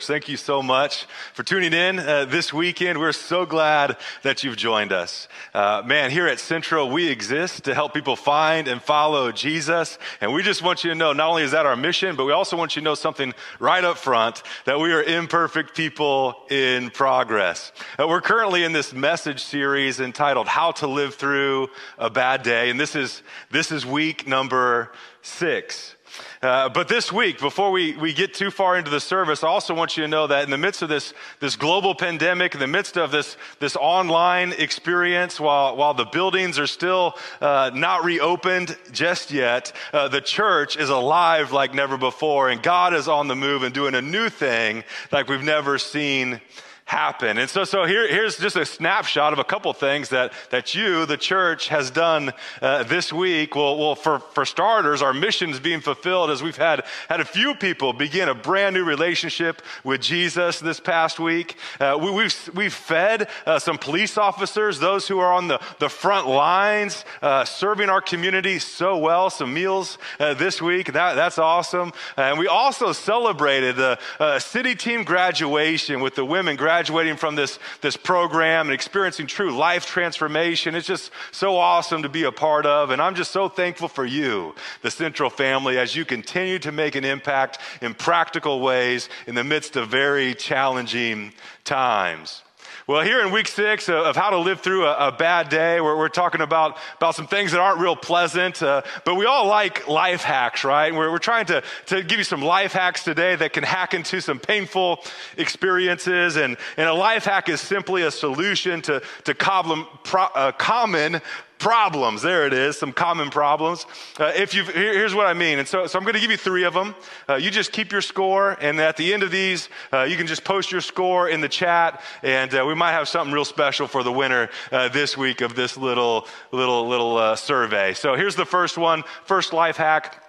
Thank you so much for tuning in uh, this weekend. We're so glad that you've joined us. Uh, man, here at Central, we exist to help people find and follow Jesus. And we just want you to know not only is that our mission, but we also want you to know something right up front that we are imperfect people in progress. Uh, we're currently in this message series entitled How to Live Through a Bad Day. And this is, this is week number six. Uh, but this week, before we, we get too far into the service, I also want you to know that in the midst of this, this global pandemic, in the midst of this, this online experience, while, while the buildings are still uh, not reopened just yet, uh, the church is alive like never before, and God is on the move and doing a new thing like we've never seen happen. And so, so here, here's just a snapshot of a couple things that, that you, the church, has done uh, this week. Well, well for, for starters, our mission is being fulfilled as we've had, had a few people begin a brand new relationship with Jesus this past week. Uh, we, we've, we've fed uh, some police officers, those who are on the, the front lines, uh, serving our community so well, some meals uh, this week. That, that's awesome. And we also celebrated the uh, CityTeam graduation with the women graduating graduating from this, this program and experiencing true life transformation. It's just so awesome to be a part of. And I'm just so thankful for you, the Central family, as you continue to make an impact in practical ways in the midst of very challenging times. Well, here in week six of how to live through a, a bad day, we're, we're, talking about, about some things that aren't real pleasant, uh, but we all like life hacks, right? We're, we're trying to, to give you some life hacks today that can hack into some painful experiences. And, and a life hack is simply a solution to, to problem, pro, uh, common problems. There it is, some common problems. Uh, if you here, here's what I mean. And so, so I'm going to give you three of them. Uh, you just keep your score, and at the end of these, uh, you can just post your score in the chat, and uh, we might have something real special for the winner uh, this week of this little little little uh, survey. So here's the first one. First life hack.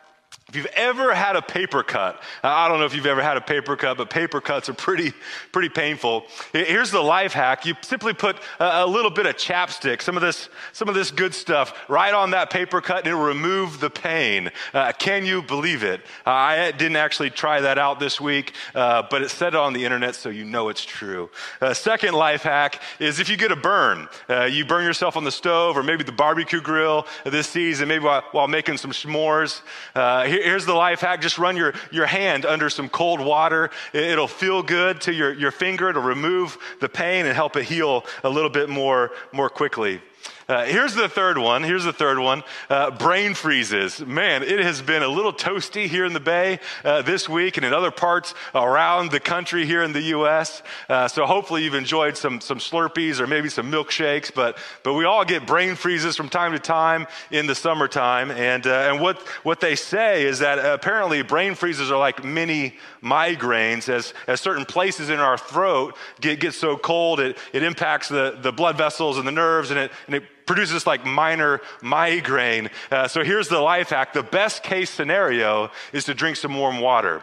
If you've ever had a paper cut, I don't know if you've ever had a paper cut, but paper cuts are pretty, pretty painful. Here's the life hack. You simply put a, little bit of chapstick, some of this, some of this good stuff, right on that paper cut and it'll remove the pain. Uh, can you believe it? I didn't actually try that out this week, uh, but it said it on the internet, so you know it's true. Uh, second life hack is if you get a burn, uh, you burn yourself on the stove or maybe the barbecue grill this season, maybe while, while making some s'mores. Uh, here's the life hack just run your, your hand under some cold water. It'll feel good to your, your finger, it'll remove the pain and help it heal a little bit more, more quickly. Uh, here's the third one. Here's the third one. Uh, brain freezes. Man, it has been a little toasty here in the Bay uh, this week and in other parts around the country here in the U.S. Uh, so hopefully you've enjoyed some, some Slurpees or maybe some milkshakes. But, but we all get brain freezes from time to time in the summertime. And, uh, and what, what they say is that apparently brain freezes are like mini migraines as, as certain places in our throat get, get so cold, it, it impacts the, the blood vessels and the nerves and it, and it produces like minor migraine. Uh, so here's the life hack. The best case scenario is to drink some warm water.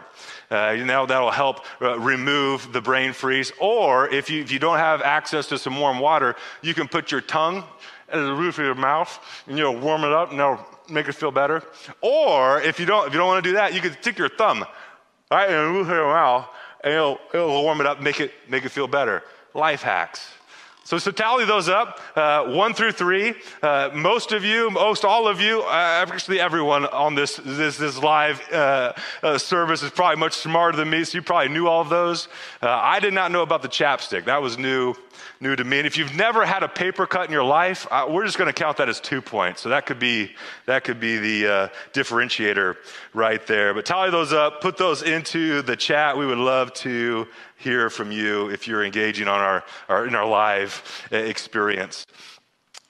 Uh, you know, that'll help uh, remove the brain freeze. Or if you, if you don't have access to some warm water, you can put your tongue at the roof of your mouth and you'll warm it up and that'll make it feel better. Or if you don't, if you don't want to do that, you can stick your thumb right in the roof of your mouth and it'll, it'll warm it up, make it, make it feel better. Life hacks. So, so tally those up, uh, one through three. Uh, most of you, most all of you, uh, actually everyone on this this, this live uh, uh, service is probably much smarter than me, so you probably knew all of those. Uh, I did not know about the chapstick. That was new new to me. And if you've never had a paper cut in your life, we're just going to count that as two points. So that could be that could be the differentiator right there. But tally those up, put those into the chat. We would love to hear from you if you're engaging on our, our in our live uh, experience.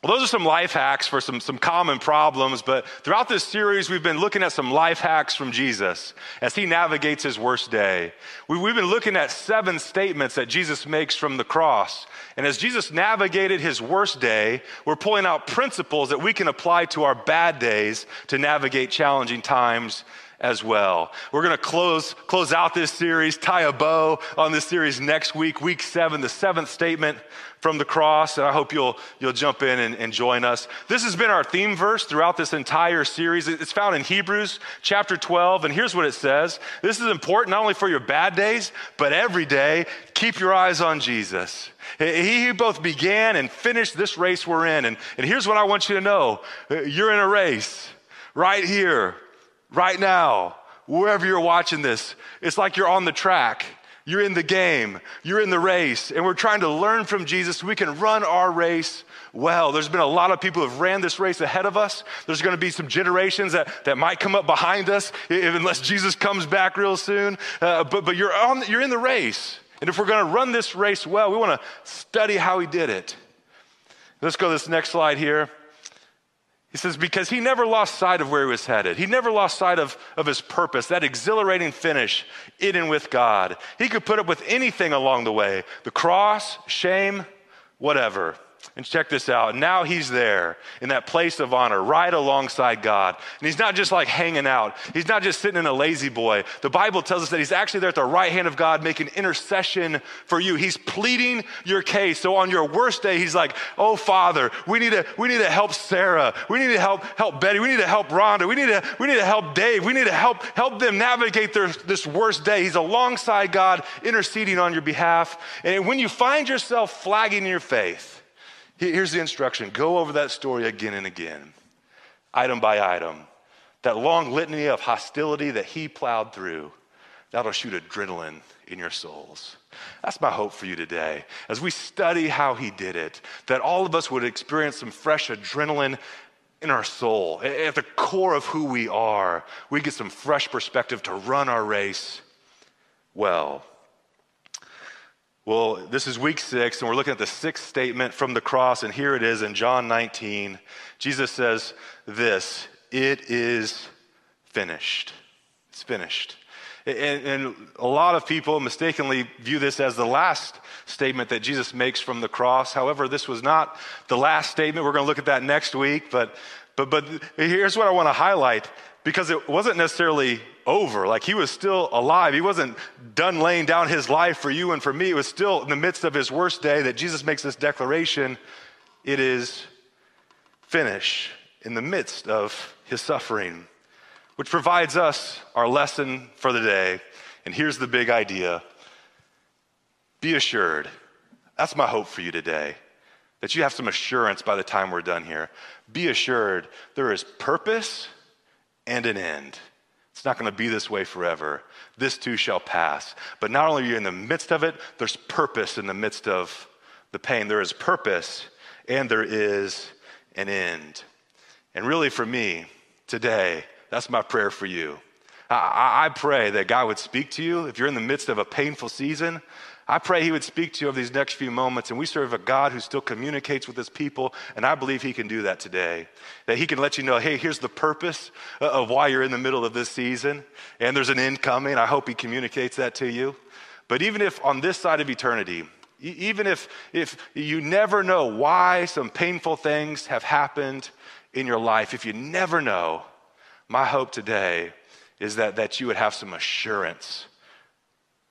Well, those are some life hacks for some, some common problems, but throughout this series, we've been looking at some life hacks from Jesus as he navigates his worst day. We, we've been looking at seven statements that Jesus makes from the cross. And as Jesus navigated his worst day, we're pulling out principles that we can apply to our bad days to navigate challenging times as well. We're going to close, close out this series, tie a bow on this series next week, week seven, the seventh statement from the cross. And I hope you'll, you'll jump in and, and join us. This has been our theme verse throughout this entire series. It's found in Hebrews chapter 12. And here's what it says This is important not only for your bad days, but every day. Keep your eyes on Jesus. He who both began and finished this race we're in. And, and here's what I want you to know uh, you're in a race right here right now, wherever you're watching this, it's like you're on the track. You're in the game, you're in the race, and we're trying to learn from Jesus we can run our race well. There's been a lot of people who have ran this race ahead of us. There's going to be some generations that, that might come up behind us if, unless Jesus comes back real soon. Uh, but but you're, on, you're in the race. And if we're going to run this race well, we want to study how he did it. Let's go to this next slide here. He says, because he never lost sight of where he was headed. He never lost sight of, of his purpose, that exhilarating finish in and with God. He could put up with anything along the way the cross, shame, whatever. And check this out. Now he's there in that place of honor, right alongside God. And he's not just like hanging out, he's not just sitting in a La-Z-Boy. The Bible tells us that he's actually there at the right hand of God making intercession for you. He's pleading your case. So on your worst day, he's like, Oh, Father, we need to, we need to help Sarah. We need to help, help Betty. We need to help Rhonda. We need to, we need to help Dave. We need to help, help them navigate their, this worst day. He's alongside God, interceding on your behalf. And when you find yourself flagging in your faith, Here's the instruction go over that story again and again, item by item. That long litany of hostility that he plowed through, that'll shoot adrenaline in your souls. That's my hope for you today. As we study how he did it, that all of us would experience some fresh adrenaline in our soul, at the core of who we are. We get some fresh perspective to run our race well. Well, this is week six, and we're looking at the sixth statement from the cross, and here it is in John 19. Jesus says this It is finished. It's finished. And, and, a lot of people mistakenly view this as the last statement that Jesus makes from the cross. However, this was not the last statement. We're going to look at that next week. But, but, but here's what I want to highlight because it wasn't necessarily over. Like he was still alive. He wasn't done laying down his life for you and for me. It was still in the midst of his worst day that Jesus makes this declaration it is finished in the midst of his suffering, which provides us our lesson for the day. And here's the big idea be assured. That's my hope for you today. That you have some assurance by the time we're done here. Be assured there is purpose and an end. It's not going to be this way forever. This too shall pass. But not only are you in the midst of it, there's purpose in the midst of the pain. There is purpose and there is an end. And really, for me today, that's my prayer for you. I, I, pray that God would speak to you if you're in the midst of a painful season. I pray He would speak to you over these next few moments. And we serve a God who still communicates with His people. And I believe He can do that today. That He can let you know, hey, here's the purpose uh, of why you're in the middle of this season. And there's an end coming. I hope He communicates that to you. But even if on this side of eternity, even if, if you never know why some painful things have happened in your life, if you never know, my hope today is that, that you would have some assurance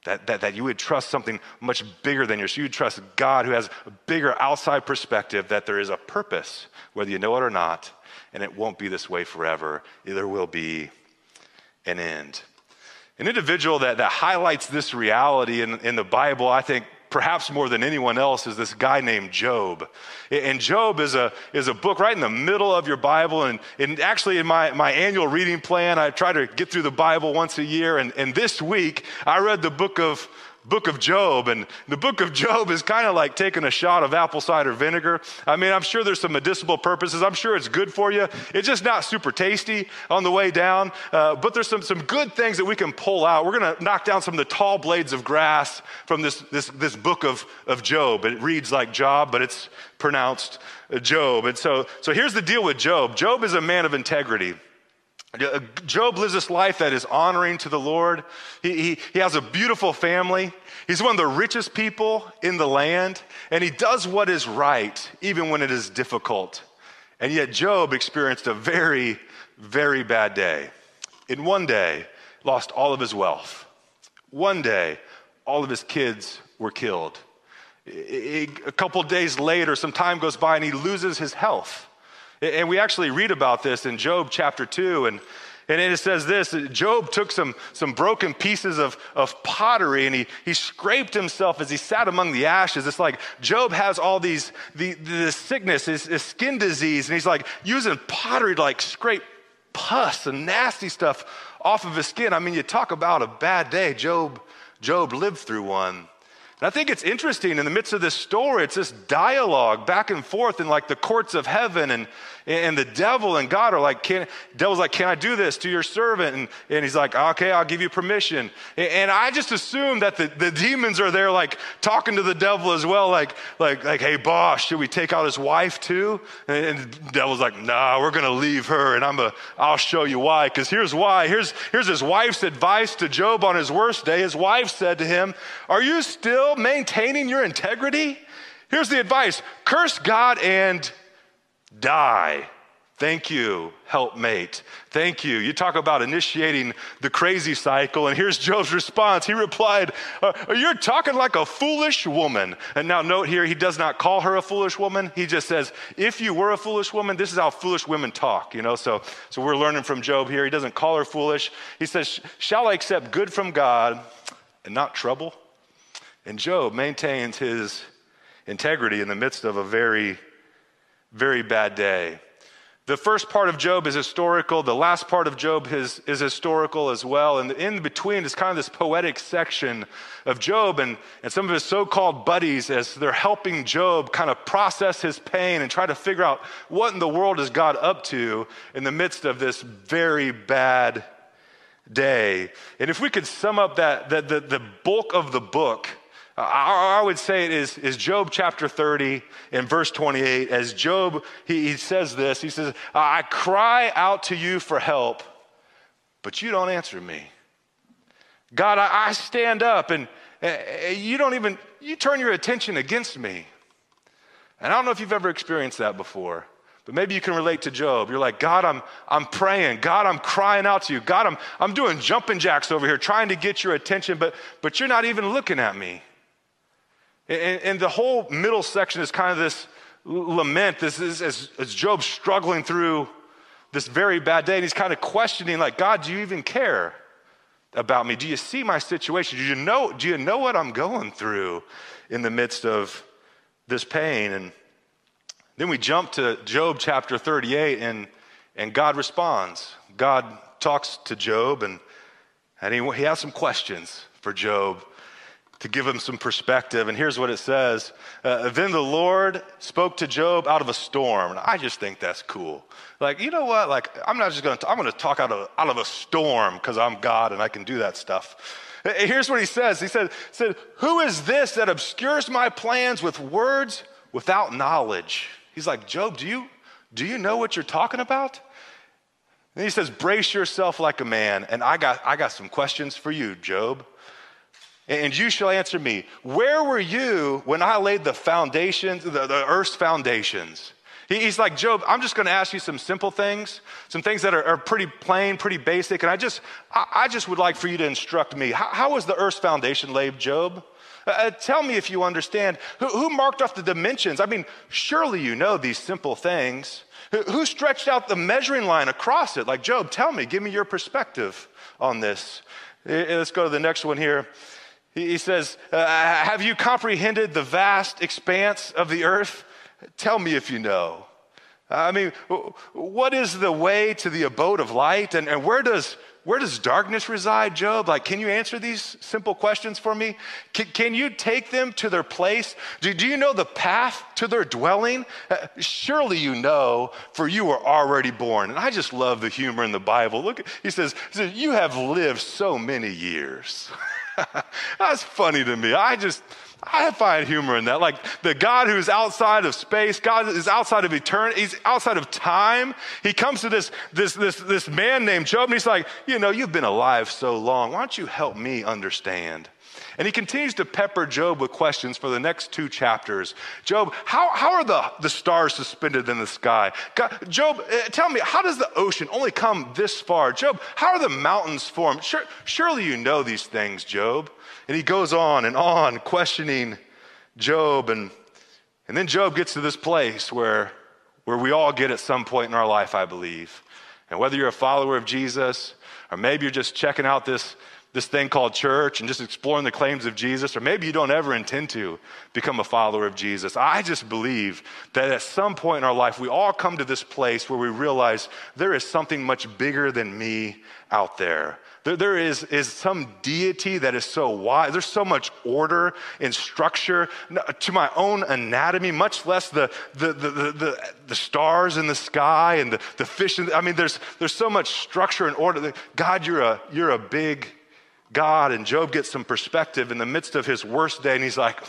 that, that, that you would trust something much bigger than yourself. You would trust God who has a bigger outside perspective that there is a purpose, whether you know it or not, and it won't be this way forever. There will be an end. An individual that, that highlights this reality in, in the Bible, I think, perhaps more than anyone else, is this guy named Job. And Job is a, is a book right in the middle of your Bible. And, and actually, in my, my annual reading plan, I try to get through the Bible once a year. And, and this week, I read the book of book of Job. And the book of Job is kind of like taking a shot of apple cider vinegar. I mean, I'm sure there's some medicinal purposes. I'm sure it's good for you. It's just not super tasty on the way down. Uh, but there's some, some good things that we can pull out. We're going to knock down some of the tall blades of grass from this, this, this book of, of Job. It reads like Job, but it's pronounced Job. And so, so here's the deal with Job Job is a man of integrity. Uh, Job lives this life that is honoring to the Lord. He, he, he, has a beautiful family. He's one of the richest people in the land, and he does what is right, even when it is difficult. And yet, Job experienced a very, very bad day. in one day, lost all of his wealth. One day, all of his kids were killed. A couple days later, some time goes by and he loses his health. And we actually read about this in Job chapter 2. And, and it says this Job took some, some broken pieces of, of pottery and he, he scraped himself as he sat among the ashes. It's like Job has all these, the, the sickness, his, his skin disease, and he's like using pottery to like scrape pus and nasty stuff off of his skin. I mean, you talk about a bad day. Job, Job lived through one. And I think it's interesting in the midst of this story, it's this dialogue back and forth in like the courts of heaven and and the devil and God are like, can, devil's like, can I do this to your servant? And, and he's like, okay, I'll give you permission. And, and I just assume that the, the demons are there like talking to the devil as well, like, like, like, hey boss, should we take out his wife too? And, and the devil's like, nah, we're gonna leave her and I'm a, I'll show you why. Cause here's why. Here's, here's his wife's advice to Job on his worst day. His wife said to him, are you still maintaining your integrity? Here's the advice curse God and die. Thank you, helpmate. Thank you. You talk about initiating the crazy cycle, and here's Job's response. He replied, uh, You're talking like a foolish woman. And now, note here, he does not call her a foolish woman. He just says, If you were a foolish woman, this is how foolish women talk, you know? So, so we're learning from Job here. He doesn't call her foolish. He says, Shall I accept good from God and not trouble? And Job maintains his integrity in the midst of a very very bad day. The first part of Job is historical. The last part of Job is, is historical as well. And in between is kind of this poetic section of Job and, and some of his so called buddies as they're helping Job kind of process his pain and try to figure out what in the world is God up to in the midst of this very bad day. And if we could sum up that, that the, the bulk of the book, I, would say it is, is Job chapter 30 and verse 28. As Job, he, he says this, he says, I cry out to you for help, but you don't answer me. God, I, I stand up and uh, you don't even, you turn your attention against me. And I don't know if you've ever experienced that before. But maybe you can relate to Job. You're like, God, I'm, I'm praying. God, I'm crying out to you. God, I'm, I'm doing jumping jacks over here trying to get your attention, but, but you're not even looking at me. And, and the whole middle section is kind of this lament. This is as, as Job struggling through this very bad day, and he's kind of questioning, like, God, do you even care about me? Do you see my situation? Do you know, do you know what I'm going through in the midst of this pain? And then we jump to Job chapter 38, and, and God responds. God talks to Job, and, and he, he has some questions for Job to give him some perspective. And here's what it says uh, Then the Lord spoke to Job out of a storm. And I just think that's cool. Like, you know what? Like, I'm not just going to, I'm going to talk out of, out of a storm because I'm God and I can do that stuff. Uh, here's what he says He said, said, Who is this that obscures my plans with words without knowledge? He's like, Job, do you, do you know what you're talking about? And he says, Brace yourself like a man. And I got, I got some questions for you, Job. And you shall answer me, Where were you when I laid the foundations, the, the earth's foundations? He, he's like, Job, I'm just going to ask you some simple things, some things that are, are pretty plain, pretty basic. And I just, I, I, just would like for you to instruct me. How, how was the earth's foundation laid, Job? Uh, uh, tell me if you understand. Who, who, marked off the dimensions? I mean, surely you know these simple things. Who, who stretched out the measuring line across it? Like, Job, tell me, give me your perspective on this. Let's go to the next one here. He says, uh, Have you comprehended the vast expanse of the earth? Tell me if you know. I mean, what is the way to the abode of light? And, and where, does, where does darkness reside, Job? Like, can you answer these simple questions for me? Can, can you take them to their place? Do, do you know the path to their dwelling? Uh, surely you know, for you were already born. And I just love the humor in the Bible. Look, he says, he says You have lived so many years. That's funny to me. I just, I find humor in that. Like the God who's outside of space, God is outside of eternity, he's outside of time. He comes to this, this, this, this man named Job and he's like, you know, you've been alive so long. Why don't you help me understand? And he continues to pepper Job with questions for the next two chapters. Job, how, how are the, the stars suspended in the sky? God, Job, uh, tell me, how does the ocean only come this far? Job, how are the mountains formed? Sure, surely you know these things, Job. And he goes on and on questioning Job. And, and then Job gets to this place where, where we all get at some point in our life, I believe. And whether you're a follower of Jesus, or maybe you're just checking out this this thing called church and just exploring the claims of Jesus, or maybe you don't ever intend to become a follower of Jesus. I just believe that at some point in our life, we all come to this place where we realize there is something much bigger than me out there. There, there is, is some deity that is so wise. There's so much order and structure to my own anatomy, much less the, the, the, the, the stars in the sky and the, the fish. In the, I mean, there's, there's so much structure and order. God, you're a, you're a big God, and Job gets some perspective in the midst of his worst day, and he's like,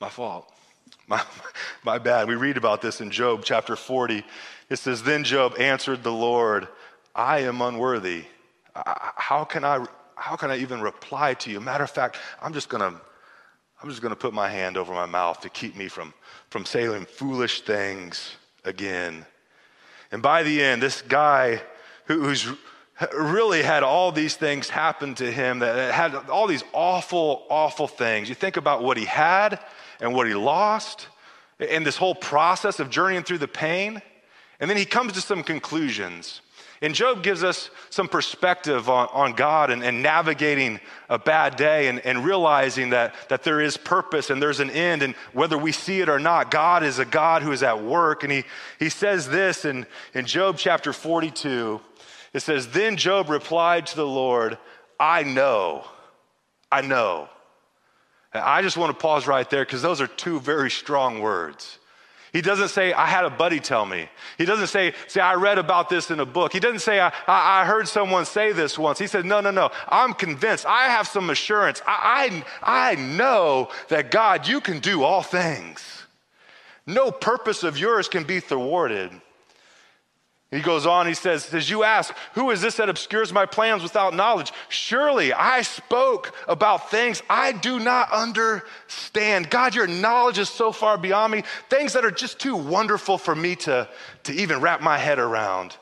My fault. My, my bad. We read about this in Job chapter 40. It says, Then Job answered the Lord, I am unworthy. How can I, how can I even reply to you? Matter of fact, I'm just going to I'm just going to put my hand over my mouth to keep me from, from saying foolish things again. And by the end, this guy who, who's really had all these things happen to him that had all these awful, awful things. You think about what he had and what he lost and this whole process of journeying through the pain. And then he comes to some conclusions. And Job gives us some perspective on, on God and, and navigating a bad day and, and realizing that, that there is purpose and there's an end. And whether we see it or not, God is a God who is at work. And he, he says this in, in Job chapter 42 it says, Then Job replied to the Lord, I know, I know. And I just want to pause right there because those are two very strong words. He doesn't say, I had a buddy tell me. He doesn't say, say, I read about this in a book. He doesn't say, I, I, heard someone say this once. He said, no, no, no. I'm convinced. I have some assurance. I, I, I know that God, you can do all things. No purpose of yours can be thwarted. He goes on, he says, As you ask, who is this that obscures my plans without knowledge? Surely I spoke about things I do not understand. God, your knowledge is so far beyond me, things that are just too wonderful for me to, to even wrap my head around.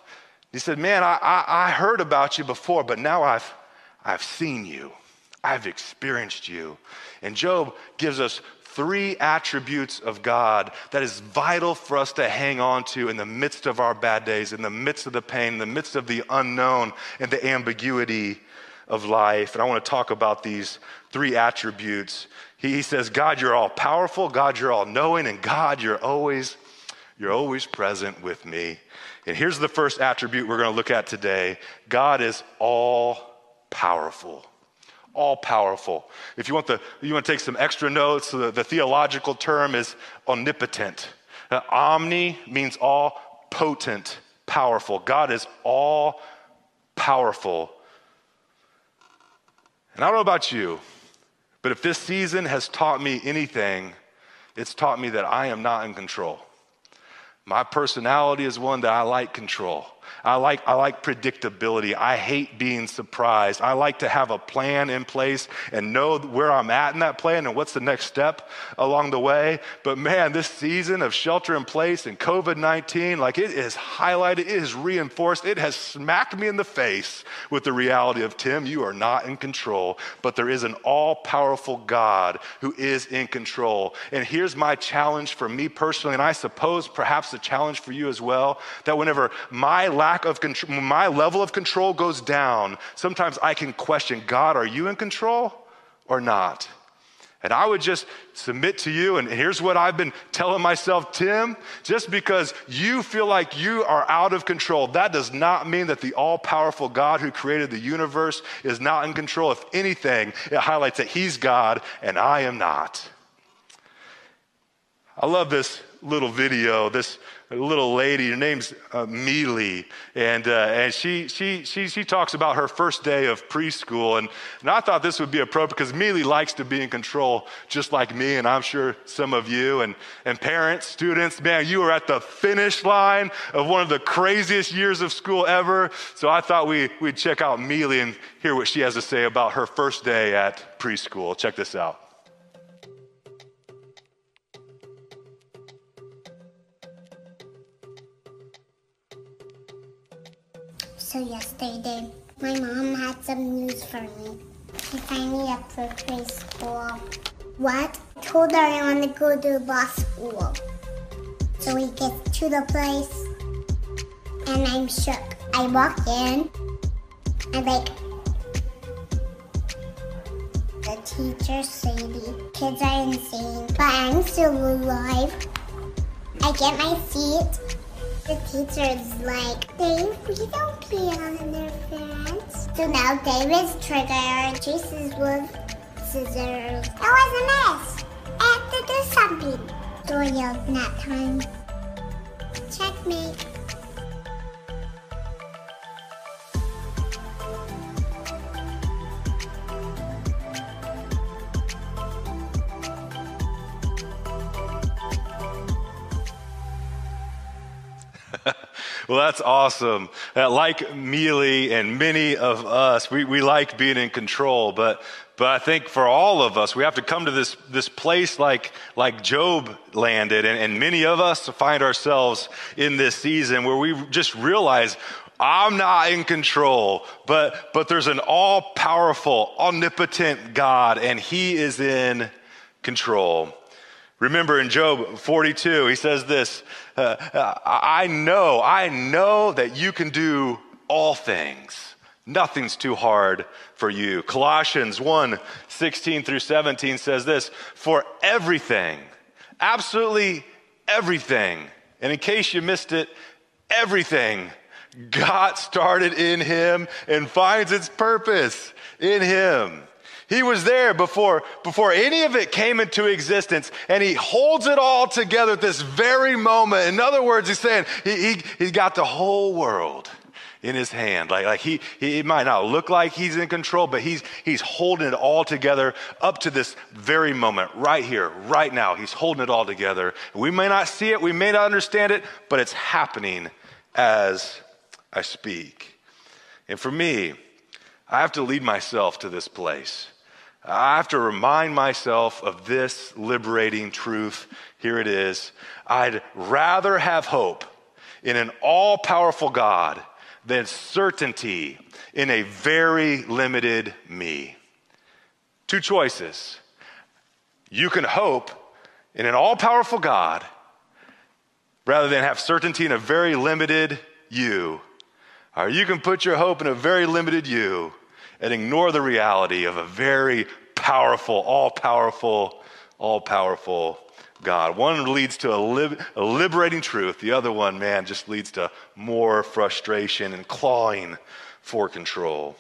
He said, Man, I, I, I heard about you before, but now I've, I've seen you, I've experienced you. And Job gives us three attributes of God that is vital for us to hang on to in the midst of our bad days, in the midst of the pain, in the midst of the unknown and the ambiguity of life. And I want to talk about these three attributes. He says, God, you're all powerful, God, you're all knowing, and God, you're always, you're always present with me. And here's the first attribute we're going to look at today God is all powerful all powerful. If you want, the, you want to take some extra notes, the, the theological term is omnipotent. Omni means all potent, powerful. God is all powerful. And I don't know about you, but if this season has taught me anything, it's taught me that I am not in control. My personality is one that I like control. I like, I like predictability. I hate being surprised. I like to have a plan in place and know where I'm at in that plan and what's the next step along the way. But man, this season of shelter in place and COVID 19, like it is highlighted, it is reinforced, it has smacked me in the face with the reality of Tim, you are not in control, but there is an all powerful God who is in control. And here's my challenge for me personally, and I suppose perhaps a challenge for you as well that whenever my lack lack of control, my level of control goes down, sometimes I can question God, are you in control or not? And I would just submit to you, and here's what I've been telling myself Tim, just because you feel like you are out of control, that does not mean that the all powerful God who created the universe is not in control. If anything, it highlights that He's God and I am not. I love this little video. This little lady, her name's uh, Mila, and, uh, and she, she, she, she talks about her first day of preschool. And, and I thought this would be appropriate because Mila likes to be in control just like me, and I'm sure some of you. And, and parents, students, man, you are at the finish line of one of the craziest years of school ever. So I thought we, we'd check out Mila and hear what she has to say about her first day at preschool. Check this out. So yesterday, my mom had some news for me. She me up for preschool. What? I told her I want to go to bus school. So we get to the place, and I'm shook. I walk in, and like, the teacher Sadie. kids are insane, but I'm still alive. I get my seat, the teacher's like, Dave, we don't pee on their friends. So now David's trigger chases with scissors. That was a mess. I have to do something. So I yelled nap time. Checkmate. Well, that's awesome. Uh, like Mila and many of us, we, we like being in control, but, but I think for all of us, we have to come to this, this place like, like Job landed, and, and many of us find ourselves in this season where we just realize I'm not in control, but, but there's an all powerful, omnipotent God, and He is in control. Remember in Job 42, he says this uh, I know, I know that you can do all things. Nothing's too hard for you. Colossians 1 16 through 17 says this For everything, absolutely everything, and in case you missed it, everything got started in Him and finds its purpose in Him. He was there before, before any of it came into existence, and he holds it all together at this very moment. In other words, he's saying he, he, he's got the whole world in his hand. Like, like he, he might not look like he's in control, but he's, he's holding it all together up to this very moment, right here, right now. He's holding it all together. We may not see it, we may not understand it, but it's happening as I speak. And for me, I have to lead myself to this place. I have to remind myself of this liberating truth. Here it is. I'd rather have hope in an all powerful God than certainty in a very limited me. Two choices. You can hope in an all powerful God rather than have certainty in a very limited you. Or you can put your hope in a very limited you and ignore the reality of a very powerful, all powerful, all powerful God. One leads to a, lib- a, liberating truth, the other one, man, just leads to more frustration and clawing for control.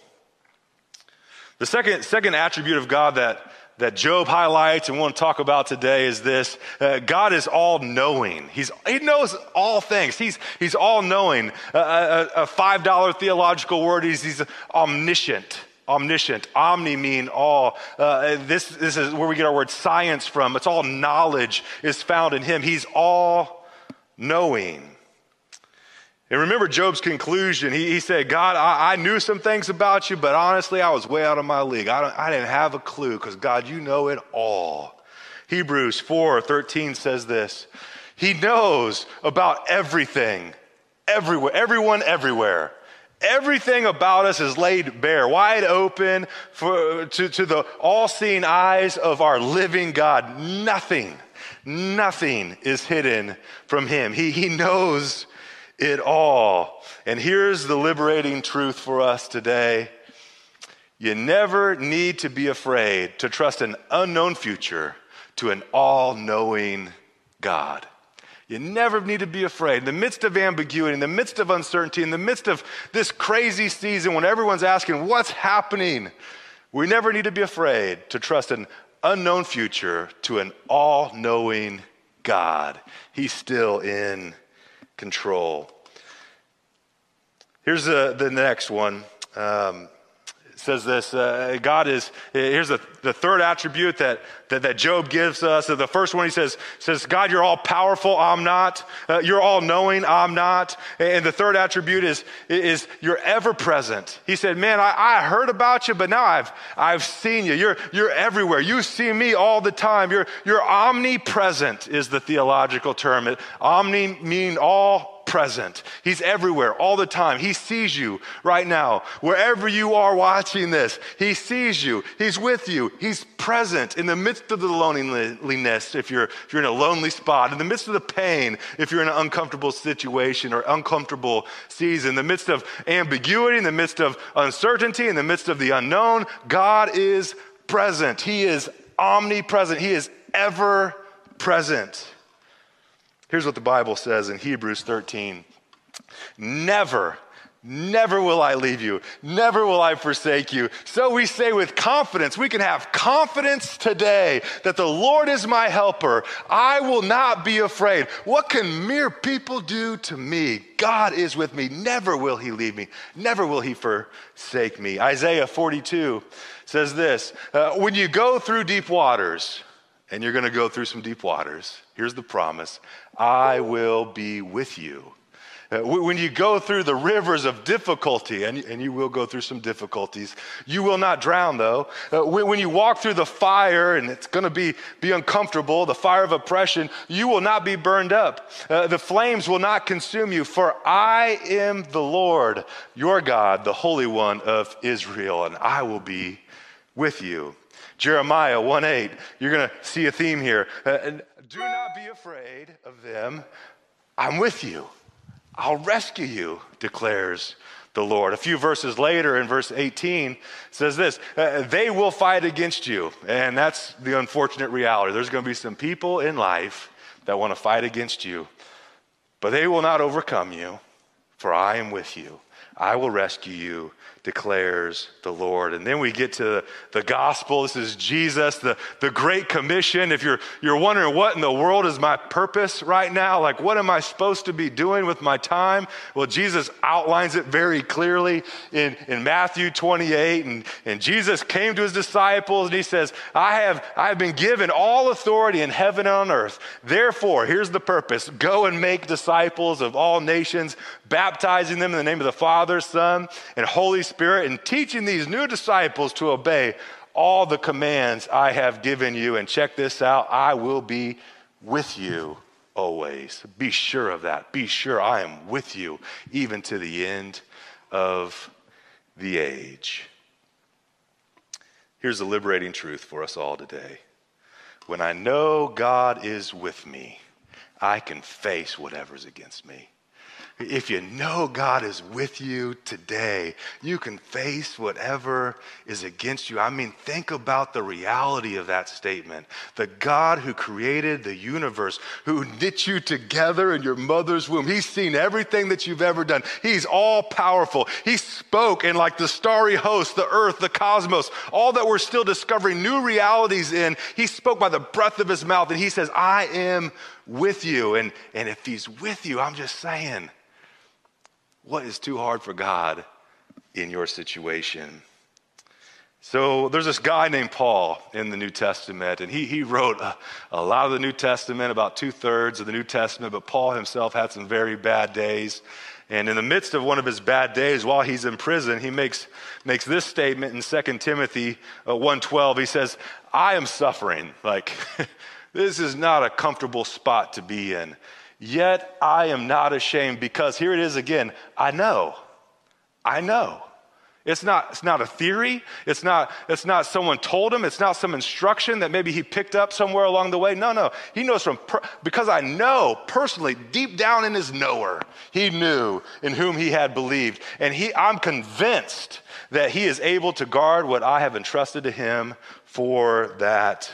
The second, second attribute of God that, that Job highlights and we want to talk about today is this uh, God is all knowing. He's, he knows all things, He's, he's all knowing. Uh, a, a $5 theological word, he's, he's omniscient omniscient. Omni mean all. Uh, this, this is where we get our word science from. It's all knowledge is found in him. He's all knowing. And remember Job's conclusion. He, he said, God, I, I, knew some things about you, but honestly, I was way out of my league. I, I didn't have a clue because, God, you know it all. Hebrews 4 13 says this He knows about everything, everywhere, everyone, everywhere. Everything about us is laid bare, wide open for, to, to the all seeing eyes of our living God. Nothing, nothing is hidden from Him. He, he knows it all. And here's the liberating truth for us today you never need to be afraid to trust an unknown future to an all knowing God. You never need to be afraid. In the midst of ambiguity, in the midst of uncertainty, in the midst of this crazy season when everyone's asking, What's happening? We never need to be afraid to trust an unknown future to an all knowing God. He's still in control. Here's the, the next one. Um, says this uh, God is, here's the, the third attribute that, that, that Job gives us. The first one he says, says God, you're all powerful, I'm not. Uh, you're all knowing, I'm not. And the third attribute is, is you're ever present. He said, Man, I, I heard about you, but now I've, I've seen you. You're, you're everywhere. You see me all the time. You're, you're omnipresent, is the theological term. It, omni mean all He's everywhere all the time. He sees you right now. Wherever you are watching this, He sees you. He's with you. He's present in the midst of the loneliness if you're, if you're in a lonely spot, in the midst of the pain if you're in an uncomfortable situation or uncomfortable season, in the midst of ambiguity, in the midst of uncertainty, in the midst of the unknown. God is present. He is omnipresent. He is ever present. Here's what the Bible says in Hebrews 13 Never, never will I leave you, never will I forsake you. So we say with confidence, we can have confidence today that the Lord is my helper. I will not be afraid. What can mere people do to me? God is with me. Never will he leave me, never will he forsake me. Isaiah 42 says this uh, When you go through deep waters, and you're going to go through some deep waters. Here's the promise I will be with you. Uh, when you go through the rivers of difficulty, and, and you will go through some difficulties, you will not drown though. Uh, when, you walk through the fire, and it's going to be, be uncomfortable, the fire of oppression, you will not be burned up. Uh, the flames will not consume you, for I am the Lord, your God, the Holy One of Israel, and I will be with you. Jeremiah 1 8, you're going to see a theme here. Do not be afraid of them. I'm with you. I'll rescue you, declares the Lord. A few verses later, in verse 18, says this uh, They will fight against you. And that's the unfortunate reality. There's going to be some people in life that want to fight against you, but they will not overcome you, for I am with you. I will rescue you declares the Lord. And then we get to the gospel. This is Jesus, the, the Great Commission. If you're, you're wondering what in the world is my purpose right now, like what am I supposed to be doing with my time? Well, Jesus outlines it very clearly in, in Matthew 28. And, and Jesus came to his disciples and he says, I have, I have been given all authority in heaven and on earth. Therefore, here's the purpose go and make disciples of all nations, baptizing them in the name of the Father, Son, and Holy Spirit and teaching these new disciples to obey all the commands I have given you. And check this out I will be with you always. Be sure of that. Be sure I am with you even to the end of the age. Here's a liberating truth for us all today. When I know God is with me, I can face whatever's against me. If you know God is with you today, you can face whatever is against you. I mean, think about the reality of that statement. The God who created the universe, who knit you together in your mother's womb, He's seen everything that you've ever done. He's all powerful. He spoke, and like the starry host, the earth, the cosmos, all that we're still discovering new realities in, He spoke by the breath of His mouth, and He says, I am with you. And, and if He's with you, I'm just saying, what is too hard for God in your situation? So there's this guy named Paul in the New Testament, and he, he wrote a, a lot of the New Testament, about two thirds of the New Testament, but Paul himself had some very bad days. And in the midst of one of his bad days, while he's in prison, he makes, makes this statement in 2 Timothy uh, 1.12. He says, I am suffering. Like, this is not a comfortable spot to be in. Yet I am not ashamed because here it is again. I know. I know. It's not, it's not a theory. It's not, it's not someone told him. It's not some instruction that maybe he picked up somewhere along the way. No, no. He knows from, per, because I know personally, deep down in his knower, he knew in whom he had believed. And he, I'm convinced that he is able to guard what I have entrusted to him for that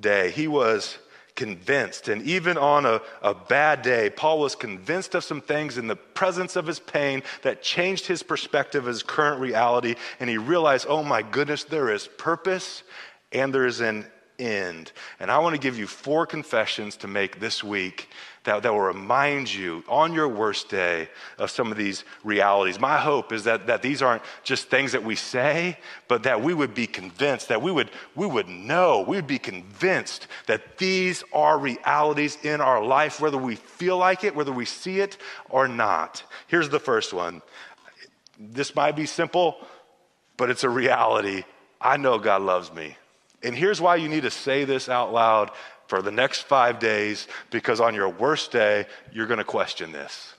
day. He was convinced. And even on a, a bad day, Paul was convinced of some things in the presence of his pain that changed his perspective his current reality. And he realized, oh my goodness, there is purpose and there is an end. And I want to give you four confessions to make this week that, that will remind you on your worst day of some of these realities. My hope is that, that these aren't just things that we say, but that we would be convinced, that we would, we would know, we would be convinced that these are realities in our life, whether we feel like it, whether we see it or not. Here's the first one. This might be simple, but it's a reality. I know God loves me. And here's why you need to say this out loud for the next five days because on your worst day, you're going to question this.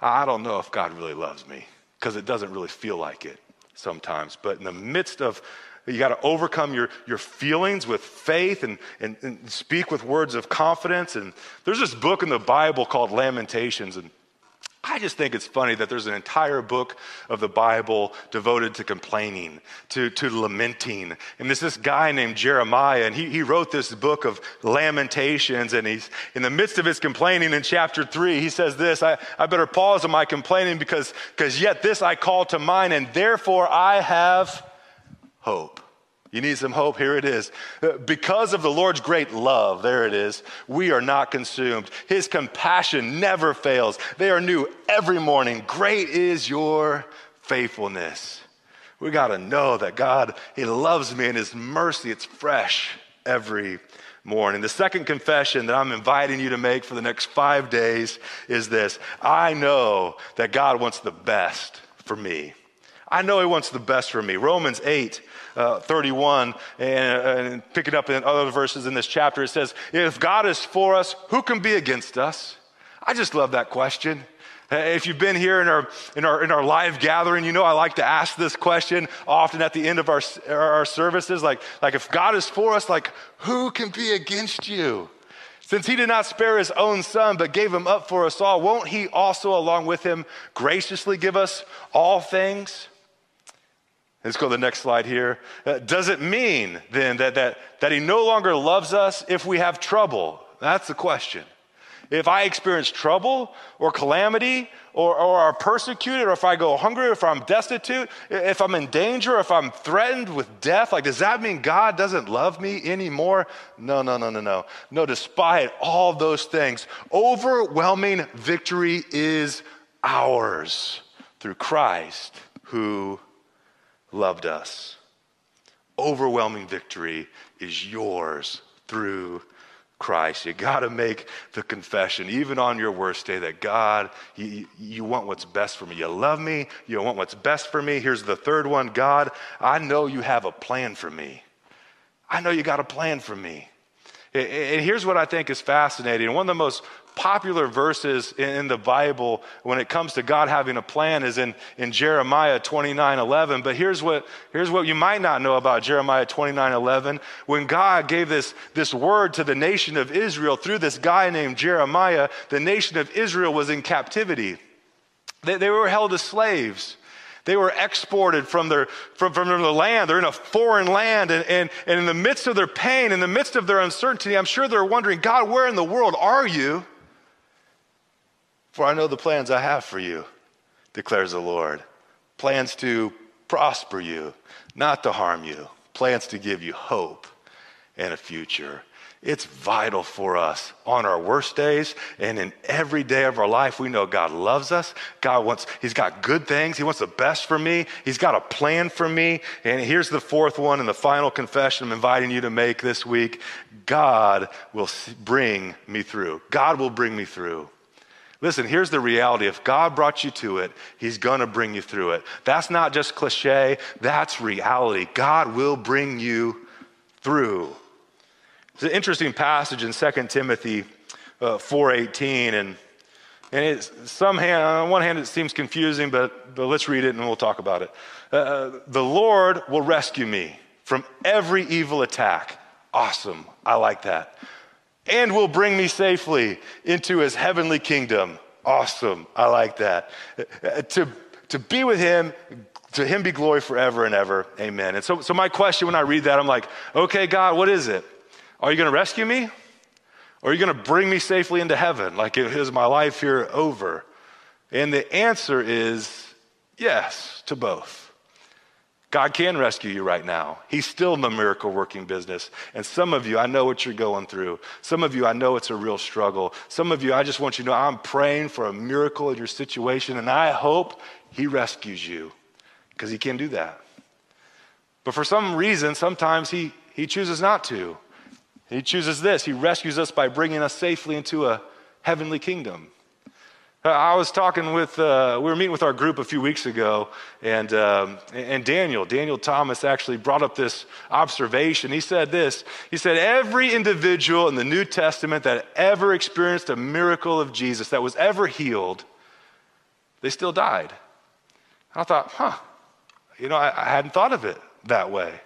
I don't know if God really loves me because it doesn't really feel like it sometimes. But in the midst of, you got to overcome your, your feelings with faith and, and, and speak with words of confidence. And there's this book in the Bible called Lamentations. And I just think it's funny that there's an entire book of the Bible devoted to complaining, to, to lamenting. And there's this guy named Jeremiah, and he, he wrote this book of lamentations. And he's in the midst of his complaining in chapter three, he says this I, I better pause on my complaining because, because yet this I call to mind, and therefore I have hope. You need some hope? Here it is. Uh, because of the Lord's great love, there it is, we are not consumed. His compassion never fails. They are new every morning. Great is your faithfulness. We got to know that God, He loves me and His mercy, it's fresh every morning. The second confession that I'm inviting you to make for the next five days is this I know that God wants the best for me. I know He wants the best for me. Romans 8 uh, 31 and, and picking up in other verses in this chapter, it says, If God is for us, who can be against us? I just love that question. If you've been here in our, in, our, in our live gathering, you know I like to ask this question often at the end of our, our services. Like, like, if God is for us, like, who can be against you? Since he did not spare his own son, but gave him up for us all, won't he also, along with him, graciously give us all things? Let's go to the next slide here. Uh, does it mean then that, that, that he no longer loves us if we have trouble? That's the question. If I experience trouble or calamity or, or are persecuted or if I go hungry or if I'm destitute, if I'm in danger, if I'm threatened with death, like does that mean God doesn't love me anymore? No, no, no, no, no. No, despite all those things, overwhelming victory is ours through Christ who loved us. Overwhelming victory is yours through Christ. You got to make the confession, even on your worst day, that God, you, you, want what's best for me. You love me. You want what's best for me. Here's the third one God, I know you have a plan for me. I know you got a plan for me. And here's what I think is fascinating. One of the most popular verses in the Bible when it comes to God having a plan is in, in Jeremiah 29 11. But here's what, here's what you might not know about Jeremiah 29 11. When God gave this, this word to the nation of Israel through this guy named Jeremiah, the nation of Israel was in captivity. They, they were held as slaves. They were exported from their, from, from their land. They're in a foreign land. And, and, and in the midst of their pain, in the midst of their uncertainty, I'm sure they're wondering, God, where in the world are you? For I know the plans I have for you, declares the Lord. Plans to prosper you, not to harm you. Plans to give you hope and a future. It's vital for us on our worst days and in every day of our life. We know God loves us. God wants, He's got good things. He wants the best for me. He's got a plan for me. And here's the fourth one and the final confession I'm inviting you to make this week God will bring me through. God will bring me through. Listen, here's the reality. If God brought you to it, He's going to bring you through it. That's not just cliche, that's reality. God will bring you through. It's an interesting passage in 2 Timothy uh, 4.18, and, and it's some hand, on one hand it seems confusing, but, but let's read it and we'll talk about it. Uh, uh the Lord will rescue me from every evil attack. Awesome. I like that and will bring me safely into his heavenly kingdom. Awesome. I like that. Uh, to, to be with him, to him be glory forever and ever. Amen. And so, so my question when I read that, I'm like, okay, God, what is it? Are you going to rescue me? Or are you going to bring me safely into heaven? Like, is my life here over? And the answer is yes to both. God can rescue you right now. He's still in the miracle working business. And some of you, I know what you're going through. Some of you, I know it's a real struggle. Some of you, I just want you to know I'm praying for a miracle in your situation, and I hope He rescues you because He can do that. But for some reason, sometimes He, he chooses not to. He chooses this He rescues us by bringing us safely into a heavenly kingdom. I was talking with, uh, we were meeting with our group a few weeks ago, and, um, and Daniel, Daniel Thomas actually brought up this observation. He said this He said, Every individual in the New Testament that ever experienced a miracle of Jesus, that was ever healed, they still died. I thought, huh, you know, I, I hadn't thought of it that way.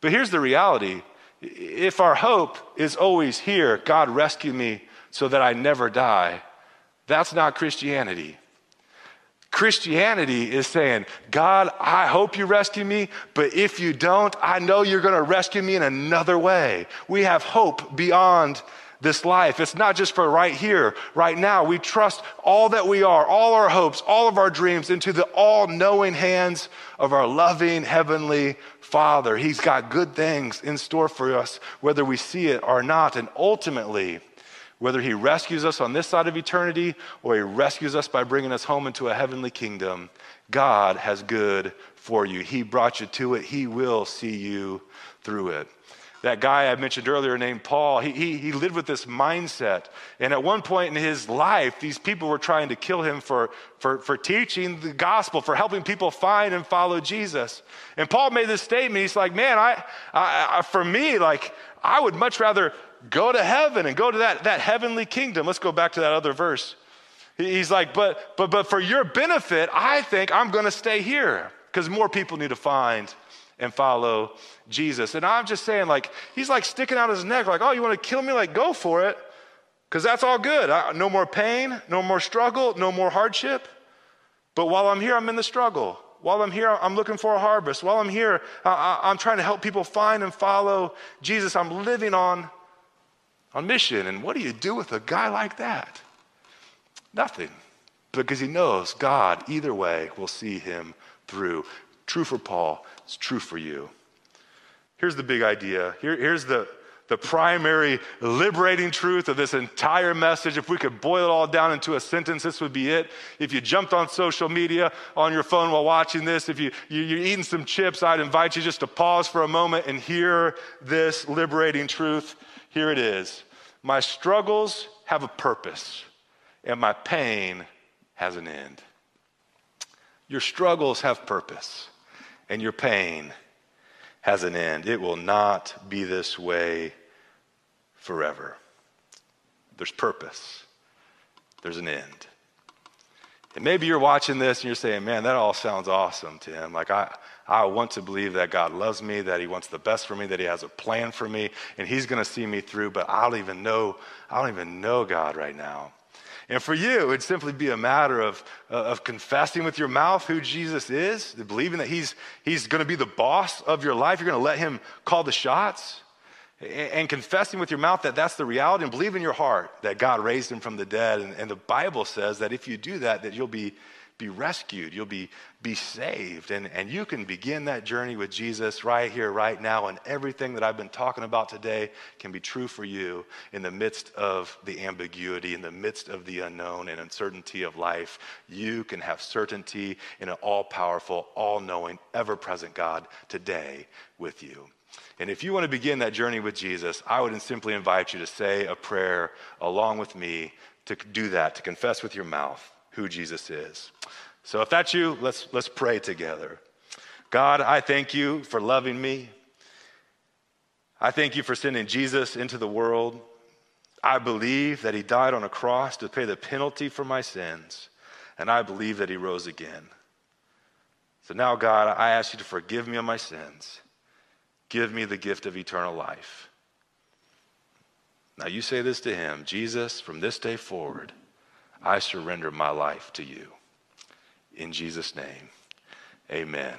But here's the reality if our hope is always here, God rescue me so that I never die that's not Christianity. Christianity is saying, God, I hope you rescue me, but if you don't, I know you're going to rescue me in another way. We have hope beyond this life. It's not just for right here, right now. We trust all that we are, all our hopes, all of our dreams into the all knowing hands of our loving Heavenly Father. He's got good things in store for us, whether we see it or not. And ultimately, whether he rescues us on this side of eternity or he rescues us by bringing us home into a heavenly kingdom, God has good for you. He brought you to it, He will see you through it. That guy I mentioned earlier named Paul, he, he, he lived with this mindset. And at one point in his life, these people were trying to kill him for, for, for teaching the gospel, for helping people find and follow Jesus. And Paul made this statement. He's like, man, I, I, I for me, like, I would much rather go to heaven and go to that, that heavenly kingdom. Let's go back to that other verse. He's like, but, but, but for your benefit, I think I'm going to stay here because more people need to find and follow Jesus. And I'm just saying, like, he's like sticking out his neck, like, oh, you want to kill me? Like, go for it because that's all good. I, no more pain, no more struggle, no more hardship. But while I'm here, I'm in the struggle. While I'm here, I'm looking for a harvest. While I'm here, I, I'm trying to help people find and follow Jesus. I'm living on on mission. And what do you do with a guy like that? Nothing. Because he knows God, either way, will see him through. True for Paul, it's true for you. Here's the big idea. Here, here's the, the primary liberating truth of this entire message. If we could boil it all down into a sentence, this would be it. If you jumped on social media on your phone while watching this, if you, you, you're eating some chips, I'd invite you just to pause for a moment and hear this liberating truth. Here it is My struggles have a purpose, and my pain has an end. Your struggles have purpose, and your pain has an end. It will not be this way forever. There's purpose, there's an end. And maybe you're watching this and you're saying, man, that all sounds awesome, Tim. Like, I, I want to believe that God loves me, that He wants the best for me, that He has a plan for me, and He's going to see me through, but I don't even know, I don't even know God right now. And for you, it'd simply be a matter of, uh, of confessing with your mouth who Jesus is, believing that He's, he's going to be the boss of your life. You're going to let Him call the shots. And, and confessing with your mouth that that's the reality, and believe in your heart that God raised Him from the dead. And, and the Bible says that if you do that, that you'll be be rescued, you'll be, be saved. And, and you can begin that journey with Jesus right here, right now. And everything that I've been talking about today can be true for you in the midst of the ambiguity, in the midst of the unknown and uncertainty of life. You can have certainty in an all powerful, all knowing, ever present God today with you. And if you want to begin that journey with Jesus, I would simply invite you to say a prayer along with me to do that, to confess with your mouth who Jesus is. So if that's you, let's, let's pray together. God, I thank you for loving me. I thank you for sending Jesus into the world. I believe that he died on a cross to pay the penalty for my sins, and I believe that he rose again. So now, God, I ask you to forgive me of my sins. Give me the gift of eternal life. Now, you say this to him Jesus, from this day forward, I surrender my life to you. In Jesus' name, amen.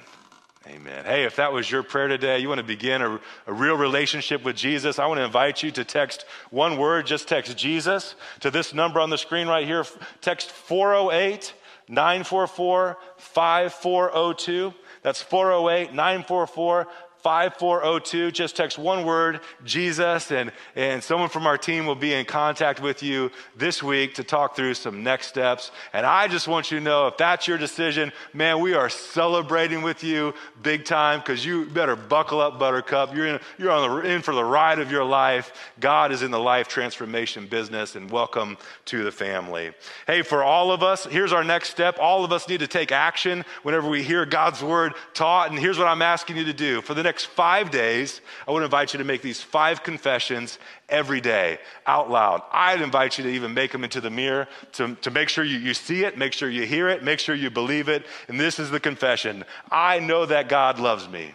Amen. Hey, if that was your prayer today, you want to begin a, a, real relationship with Jesus, I want to invite you to text one word, just text Jesus to this number on the screen right here. Text 408 944 5402. That's 408 944 5402. Just text one word, Jesus, and, and someone from our team will be in contact with you this week to talk through some next steps. And I just want you to know if that's your decision, man, we are celebrating with you big time because you better buckle up, Buttercup. You're, in, you're on the, in for the ride of your life. God is in the life transformation business, and welcome to the family. Hey, for all of us, here's our next step. All of us need to take action whenever we hear God's word taught. And here's what I'm asking you to do for the next next five days, I would invite you to make these five confessions every day out loud. I'd invite you to even make them into the mirror to, to make sure you, you see it, make sure you hear it, make sure you believe it. And this is the confession I know that God loves me.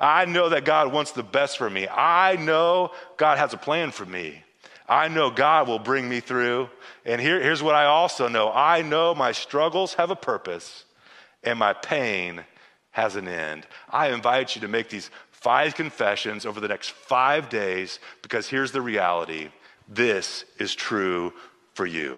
I know that God wants the best for me. I know God has a plan for me. I know God will bring me through. And here, here's what I also know I know my struggles have a purpose and my pain has an end. I invite you to make these five confessions over the next five days because here's the reality this is true for you.